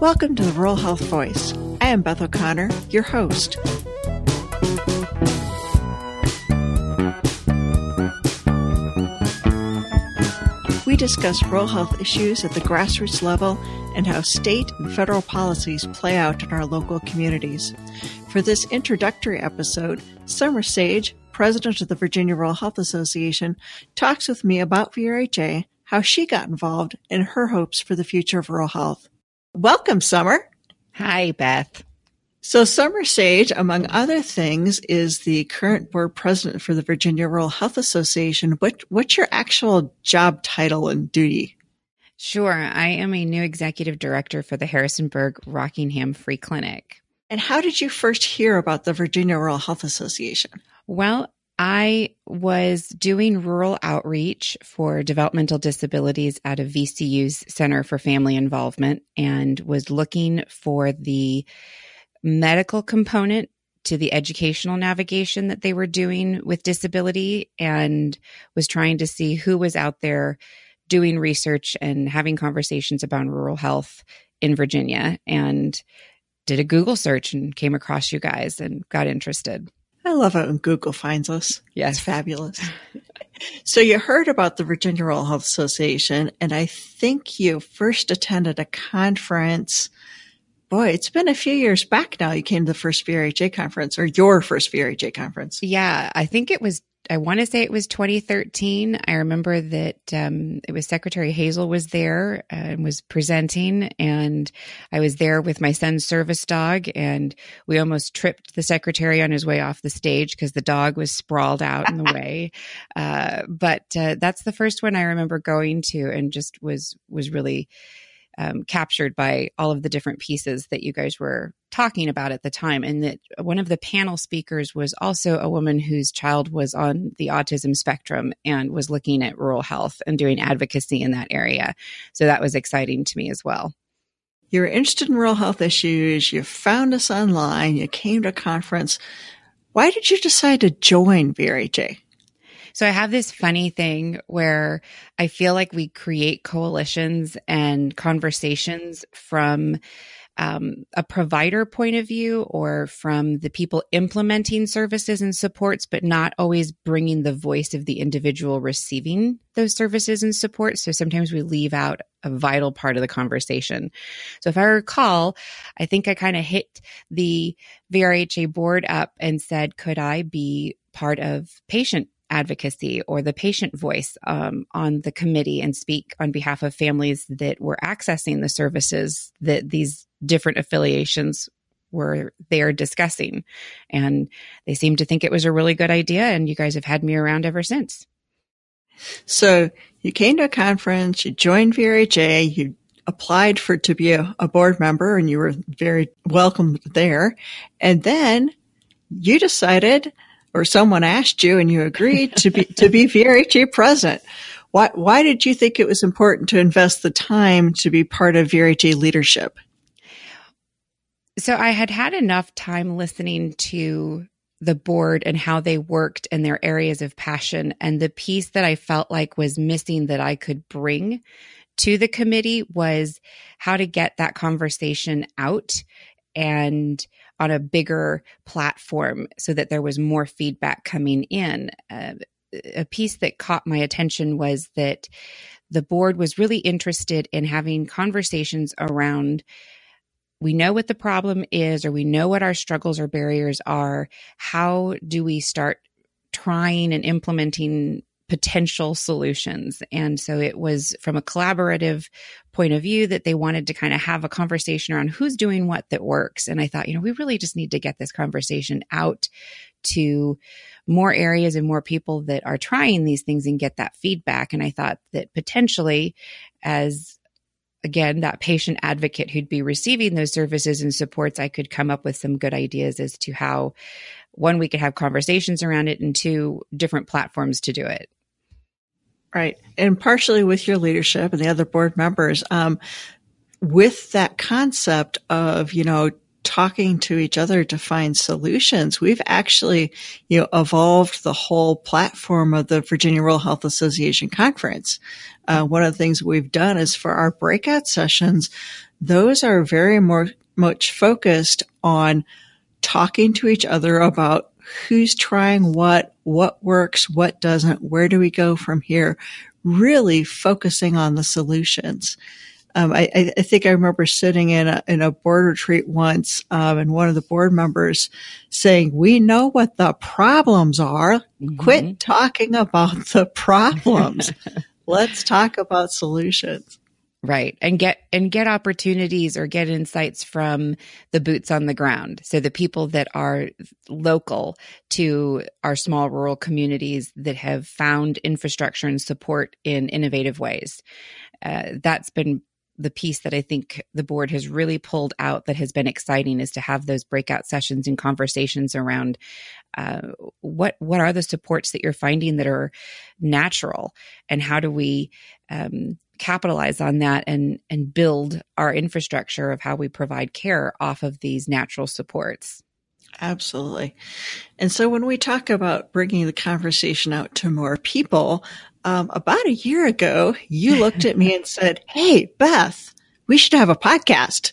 Welcome to the Rural Health Voice. I am Beth O'Connor, your host. We discuss rural health issues at the grassroots level and how state and federal policies play out in our local communities. For this introductory episode, Summer Sage, president of the Virginia Rural Health Association, talks with me about VRHA, how she got involved, and her hopes for the future of rural health. Welcome, Summer. Hi, Beth. So, Summer Sage, among other things, is the current board president for the Virginia Rural Health Association. What, what's your actual job title and duty? Sure. I am a new executive director for the Harrisonburg Rockingham Free Clinic. And how did you first hear about the Virginia Rural Health Association? Well, I was doing rural outreach for developmental disabilities at a VCU's Center for Family Involvement and was looking for the medical component to the educational navigation that they were doing with disability and was trying to see who was out there doing research and having conversations about rural health in Virginia and did a Google search and came across you guys and got interested. I love it when Google finds us. Yes. It's fabulous. so you heard about the Virginia Rural Health Association, and I think you first attended a conference. Boy, it's been a few years back now. You came to the first VRHA conference or your first VRHA conference. Yeah, I think it was I want to say it was 2013. I remember that um, it was Secretary Hazel was there and was presenting, and I was there with my son's service dog, and we almost tripped the secretary on his way off the stage because the dog was sprawled out in the way. Uh, but uh, that's the first one I remember going to, and just was was really um, captured by all of the different pieces that you guys were talking about at the time. And that one of the panel speakers was also a woman whose child was on the autism spectrum and was looking at rural health and doing advocacy in that area. So that was exciting to me as well. You're interested in rural health issues. You found us online. You came to a conference. Why did you decide to join VRHA? So I have this funny thing where I feel like we create coalitions and conversations from um, a provider point of view or from the people implementing services and supports, but not always bringing the voice of the individual receiving those services and supports. So sometimes we leave out a vital part of the conversation. So if I recall, I think I kind of hit the VRHA board up and said, could I be part of patient advocacy or the patient voice um, on the committee and speak on behalf of families that were accessing the services that these different affiliations were there discussing. And they seemed to think it was a really good idea. And you guys have had me around ever since. So you came to a conference, you joined VRHA, you applied for to be a, a board member and you were very welcome there. And then you decided or someone asked you and you agreed to be to be VRHA president. Why why did you think it was important to invest the time to be part of VRHA leadership? So I had had enough time listening to the board and how they worked and their areas of passion and the piece that I felt like was missing that I could bring to the committee was how to get that conversation out and on a bigger platform so that there was more feedback coming in. Uh, a piece that caught my attention was that the board was really interested in having conversations around we know what the problem is or we know what our struggles or barriers are how do we start trying and implementing potential solutions. And so it was from a collaborative point of view that they wanted to kind of have a conversation around who's doing what that works. And I thought, you know, we really just need to get this conversation out to more areas and more people that are trying these things and get that feedback. And I thought that potentially as again, that patient advocate who'd be receiving those services and supports, I could come up with some good ideas as to how one, we could have conversations around it and two, different platforms to do it. Right. And partially with your leadership and the other board members, um, with that concept of, you know, talking to each other to find solutions. We've actually, you know, evolved the whole platform of the Virginia Rural Health Association conference. Uh, one of the things we've done is for our breakout sessions, those are very more much focused on talking to each other about who's trying what, what works, what doesn't, where do we go from here, really focusing on the solutions. Um, I, I, think I remember sitting in a, in a board retreat once, um, and one of the board members saying, "We know what the problems are. Mm-hmm. Quit talking about the problems. Let's talk about solutions." Right. And get and get opportunities or get insights from the boots on the ground. So the people that are local to our small rural communities that have found infrastructure and support in innovative ways. Uh, that's been the piece that I think the board has really pulled out that has been exciting is to have those breakout sessions and conversations around uh, what what are the supports that you're finding that are natural, and how do we um, capitalize on that and and build our infrastructure of how we provide care off of these natural supports. Absolutely. And so when we talk about bringing the conversation out to more people, um, about a year ago, you looked at me and said, Hey, Beth, we should have a podcast.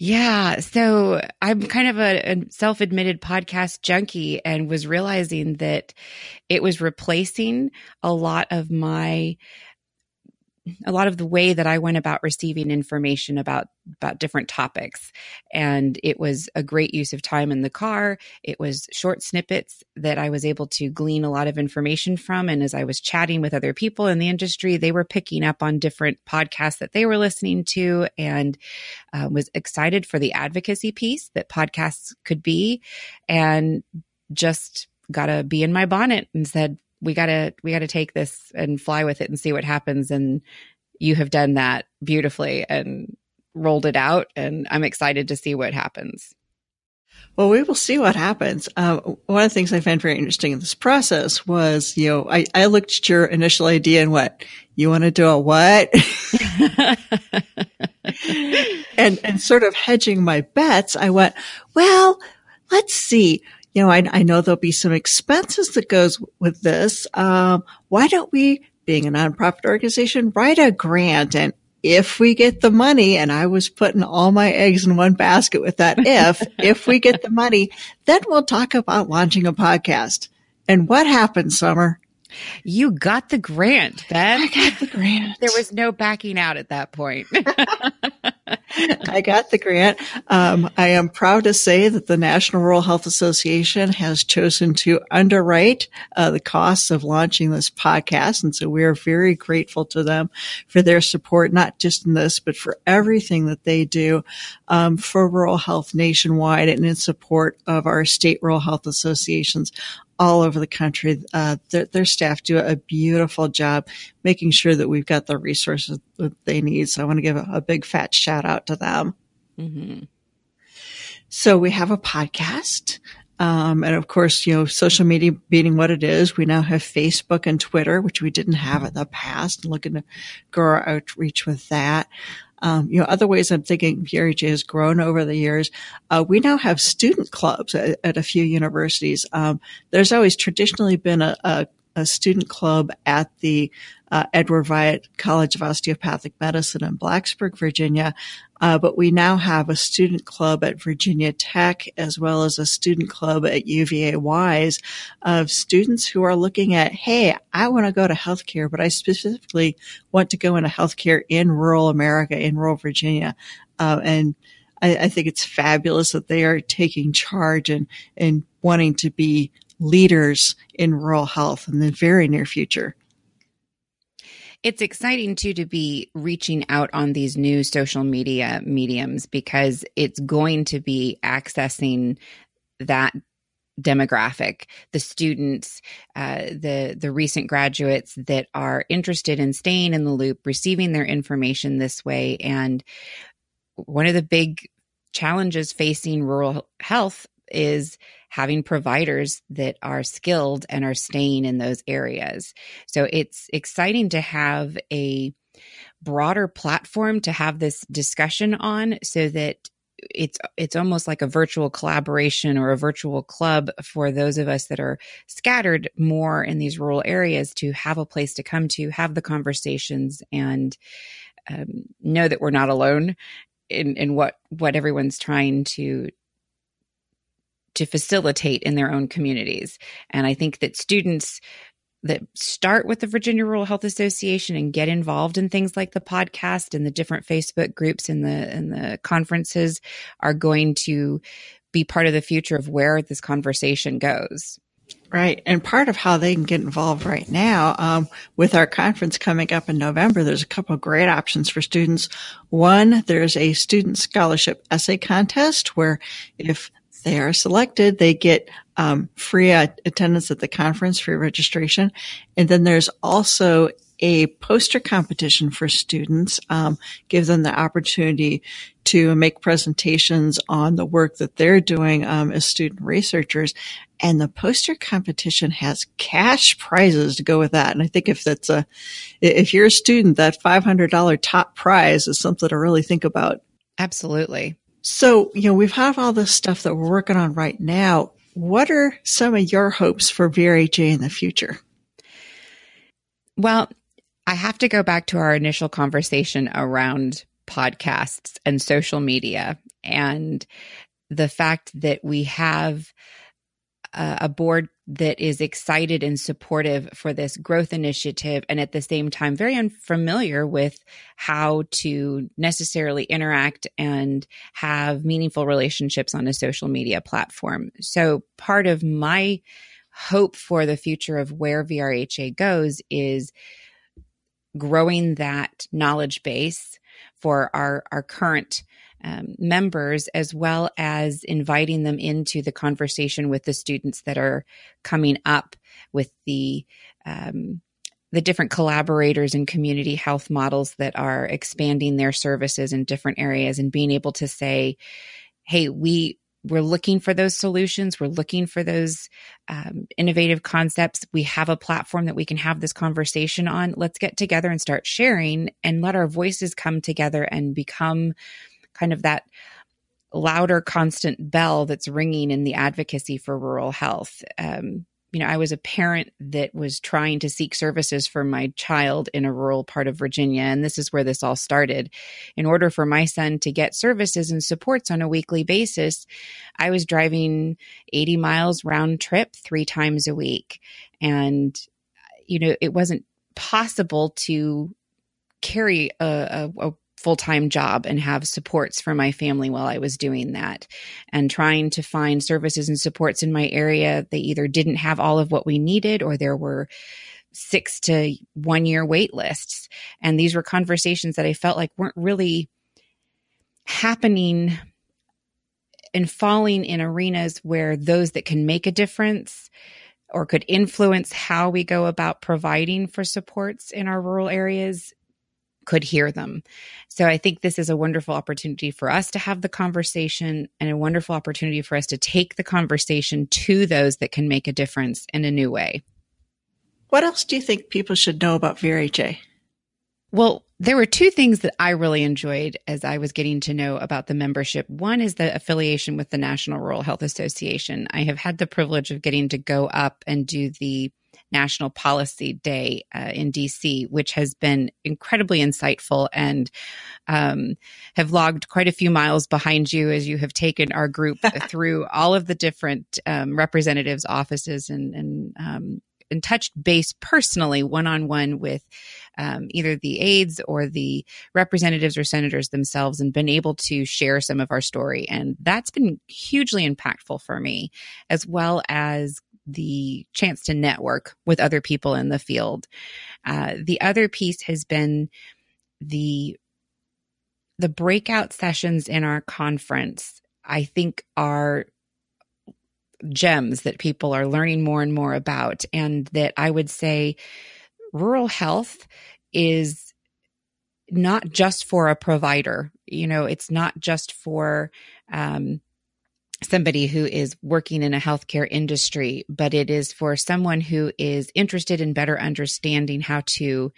Yeah. So I'm kind of a, a self admitted podcast junkie and was realizing that it was replacing a lot of my a lot of the way that I went about receiving information about about different topics. And it was a great use of time in the car. It was short snippets that I was able to glean a lot of information from. And as I was chatting with other people in the industry they were picking up on different podcasts that they were listening to and uh, was excited for the advocacy piece that podcasts could be and just got to be in my bonnet and said we gotta we gotta take this and fly with it and see what happens and you have done that beautifully and rolled it out and i'm excited to see what happens well, we will see what happens. Uh, one of the things I found very interesting in this process was, you know, I, I looked at your initial idea and what you want to do a what, and and sort of hedging my bets. I went, well, let's see you know, I, I know there'll be some expenses that goes with this. Um, why don't we, being a nonprofit organization, write a grant and if we get the money, and I was putting all my eggs in one basket with that if, if we get the money, then we'll talk about launching a podcast. And what happened, Summer? You got the grant, Beth. I got the grant. There was no backing out at that point. I got the grant. Um, I am proud to say that the National Rural Health Association has chosen to underwrite uh, the costs of launching this podcast. And so we are very grateful to them for their support, not just in this, but for everything that they do um, for rural health nationwide and in support of our state rural health associations all over the country. Uh, their, their, staff do a beautiful job making sure that we've got the resources that they need. So I want to give a, a big fat shout out to them. Mm-hmm. So we have a podcast. Um, and of course, you know, social media being what it is, we now have Facebook and Twitter, which we didn't have in the past. Looking to grow our outreach with that. Um, you know, other ways I'm thinking VRHA has grown over the years. Uh, we now have student clubs at, at a few universities. Um, there's always traditionally been a, a, a student club at the Edward Via College of Osteopathic Medicine in Blacksburg, Virginia. Uh, but we now have a student club at Virginia Tech as well as a student club at UVA Wise of students who are looking at, hey, I want to go to healthcare, but I specifically want to go into healthcare in rural America, in rural Virginia. Uh, and I, I think it's fabulous that they are taking charge and, and wanting to be leaders in rural health in the very near future it's exciting too to be reaching out on these new social media mediums because it's going to be accessing that demographic the students uh, the the recent graduates that are interested in staying in the loop receiving their information this way. And one of the big challenges facing rural health is having providers that are skilled and are staying in those areas. So it's exciting to have a broader platform to have this discussion on so that it's it's almost like a virtual collaboration or a virtual club for those of us that are scattered more in these rural areas to have a place to come to have the conversations and um, know that we're not alone in in what what everyone's trying to to facilitate in their own communities and i think that students that start with the Virginia Rural Health Association and get involved in things like the podcast and the different Facebook groups and the and the conferences are going to be part of the future of where this conversation goes. Right. And part of how they can get involved right now, um, with our conference coming up in November, there's a couple of great options for students. One, there's a student scholarship essay contest where if they are selected, they get um, free attendance at the conference, free registration. And then there's also a poster competition for students, um, give them the opportunity to make presentations on the work that they're doing um, as student researchers. And the poster competition has cash prizes to go with that. And I think if that's a, if you're a student, that $500 top prize is something to really think about. Absolutely. So, you know, we've had all this stuff that we're working on right now. What are some of your hopes for VRHA in the future? Well, I have to go back to our initial conversation around podcasts and social media and the fact that we have a board that is excited and supportive for this growth initiative and at the same time very unfamiliar with how to necessarily interact and have meaningful relationships on a social media platform. So part of my hope for the future of where VRHA goes is growing that knowledge base for our, our current um, members as well as inviting them into the conversation with the students that are coming up with the um, the different collaborators and community health models that are expanding their services in different areas and being able to say hey we we're looking for those solutions. We're looking for those um, innovative concepts. We have a platform that we can have this conversation on. Let's get together and start sharing and let our voices come together and become kind of that louder constant bell that's ringing in the advocacy for rural health. Um, you know, I was a parent that was trying to seek services for my child in a rural part of Virginia. And this is where this all started. In order for my son to get services and supports on a weekly basis, I was driving 80 miles round trip three times a week. And, you know, it wasn't possible to carry a, a, a full time job and have supports for my family while I was doing that and trying to find services and supports in my area. They either didn't have all of what we needed or there were six to one year wait lists. And these were conversations that I felt like weren't really happening and falling in arenas where those that can make a difference or could influence how we go about providing for supports in our rural areas could hear them. So I think this is a wonderful opportunity for us to have the conversation and a wonderful opportunity for us to take the conversation to those that can make a difference in a new way. What else do you think people should know about VRHA? Well, there were two things that I really enjoyed as I was getting to know about the membership. One is the affiliation with the National Rural Health Association. I have had the privilege of getting to go up and do the National Policy Day uh, in DC, which has been incredibly insightful and um, have logged quite a few miles behind you as you have taken our group through all of the different um, representatives' offices and, and um, and touched base personally one on one with um, either the aides or the representatives or senators themselves and been able to share some of our story. And that's been hugely impactful for me, as well as the chance to network with other people in the field. Uh, the other piece has been the the breakout sessions in our conference. I think are gems that people are learning more and more about, and that I would say rural health is not just for a provider. You know, it's not just for um, somebody who is working in a healthcare industry, but it is for someone who is interested in better understanding how to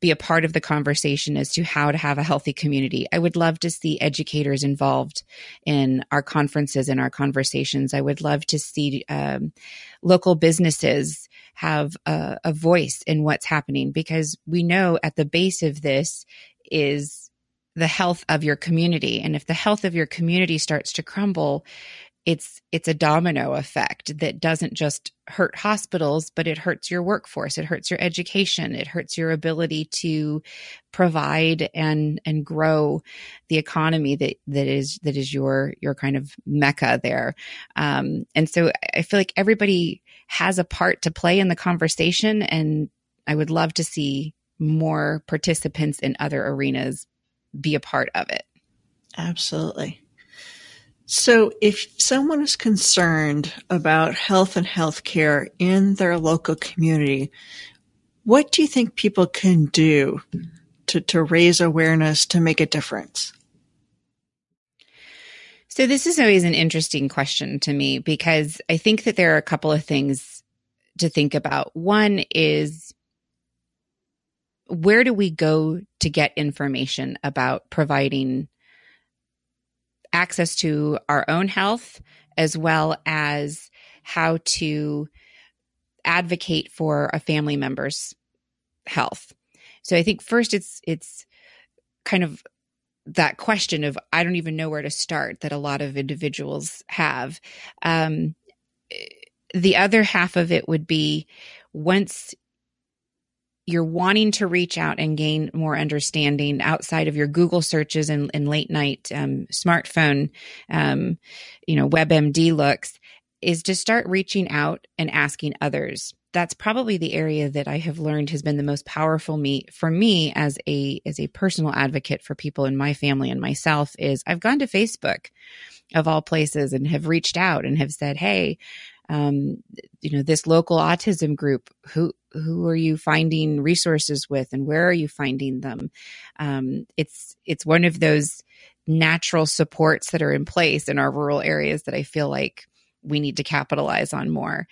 be a part of the conversation as to how to have a healthy community. I would love to see educators involved in our conferences and our conversations. I would love to see um, local businesses have a, a voice in what's happening because we know at the base of this is the health of your community. And if the health of your community starts to crumble, it's it's a domino effect that doesn't just hurt hospitals but it hurts your workforce. It hurts your education. It hurts your ability to provide and and grow the economy that that is that is your your kind of mecca there. Um, and so i feel like everybody has a part to play in the conversation and i would love to see more participants in other arenas be a part of it absolutely so, if someone is concerned about health and healthcare in their local community, what do you think people can do to, to raise awareness to make a difference? So, this is always an interesting question to me because I think that there are a couple of things to think about. One is where do we go to get information about providing access to our own health as well as how to advocate for a family member's health. So I think first it's it's kind of that question of I don't even know where to start that a lot of individuals have. Um, the other half of it would be once you're wanting to reach out and gain more understanding outside of your Google searches and, and late night um, smartphone, um, you know, WebMD looks, is to start reaching out and asking others. That's probably the area that I have learned has been the most powerful me for me as a as a personal advocate for people in my family and myself is I've gone to Facebook of all places and have reached out and have said, "Hey, um, you know, this local autism group, who who are you finding resources with, and where are you finding them? Um, it's it's one of those natural supports that are in place in our rural areas that I feel like we need to capitalize on more.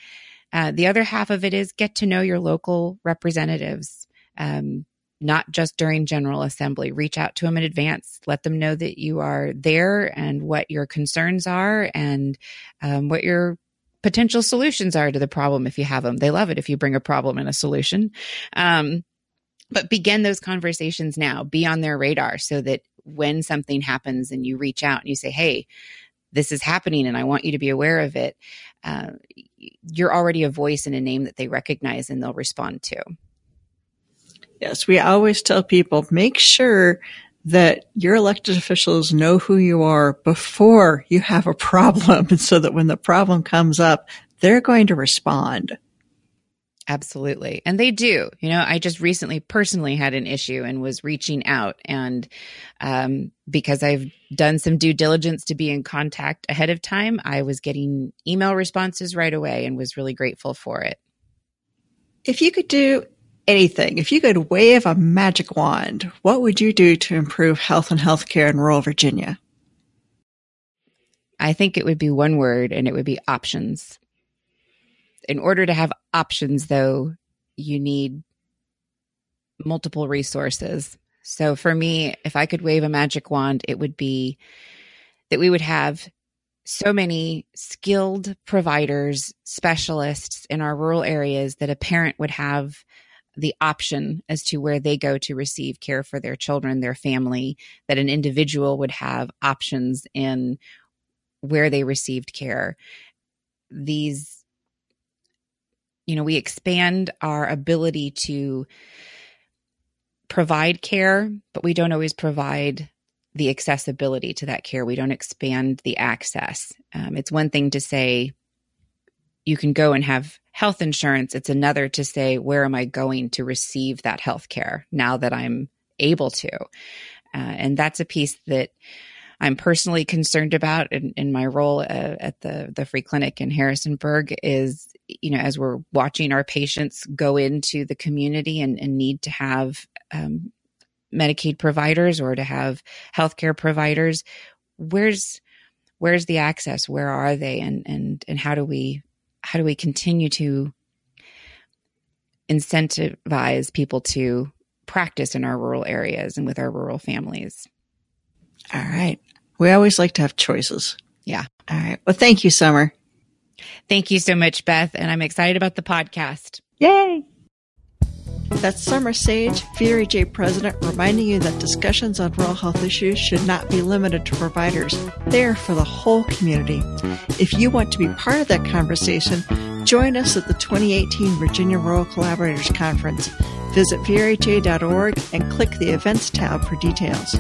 Uh, the other half of it is get to know your local representatives. Um, not just during General Assembly. Reach out to them in advance. Let them know that you are there and what your concerns are and um, what your potential solutions are to the problem if you have them. They love it if you bring a problem and a solution. Um, but begin those conversations now, be on their radar so that when something happens and you reach out and you say, Hey, this is happening and I want you to be aware of it, uh, you're already a voice and a name that they recognize and they'll respond to. Yes, we always tell people make sure that your elected officials know who you are before you have a problem so that when the problem comes up, they're going to respond. Absolutely. And they do. You know, I just recently personally had an issue and was reaching out. And um, because I've done some due diligence to be in contact ahead of time, I was getting email responses right away and was really grateful for it. If you could do anything, if you could wave a magic wand, what would you do to improve health and healthcare in rural Virginia? I think it would be one word and it would be options. In order to have options, though, you need multiple resources. So for me, if I could wave a magic wand, it would be that we would have so many skilled providers, specialists in our rural areas that a parent would have the option as to where they go to receive care for their children, their family, that an individual would have options in where they received care. These, you know, we expand our ability to provide care, but we don't always provide the accessibility to that care. We don't expand the access. Um, it's one thing to say you can go and have health insurance, it's another to say, where am I going to receive that health care now that I'm able to? Uh, and that's a piece that I'm personally concerned about in, in my role uh, at the, the free clinic in Harrisonburg is, you know, as we're watching our patients go into the community and, and need to have um, Medicaid providers or to have healthcare providers, where's where's the access? Where are they? And and and how do we how do we continue to incentivize people to practice in our rural areas and with our rural families. All right. We always like to have choices. Yeah. All right. Well, thank you, Summer. Thank you so much, Beth. And I'm excited about the podcast. Yay! That's Summer Sage, VRHA President, reminding you that discussions on rural health issues should not be limited to providers. They're for the whole community. If you want to be part of that conversation, join us at the 2018 Virginia Rural Collaborators Conference. Visit VRHA.org and click the Events tab for details.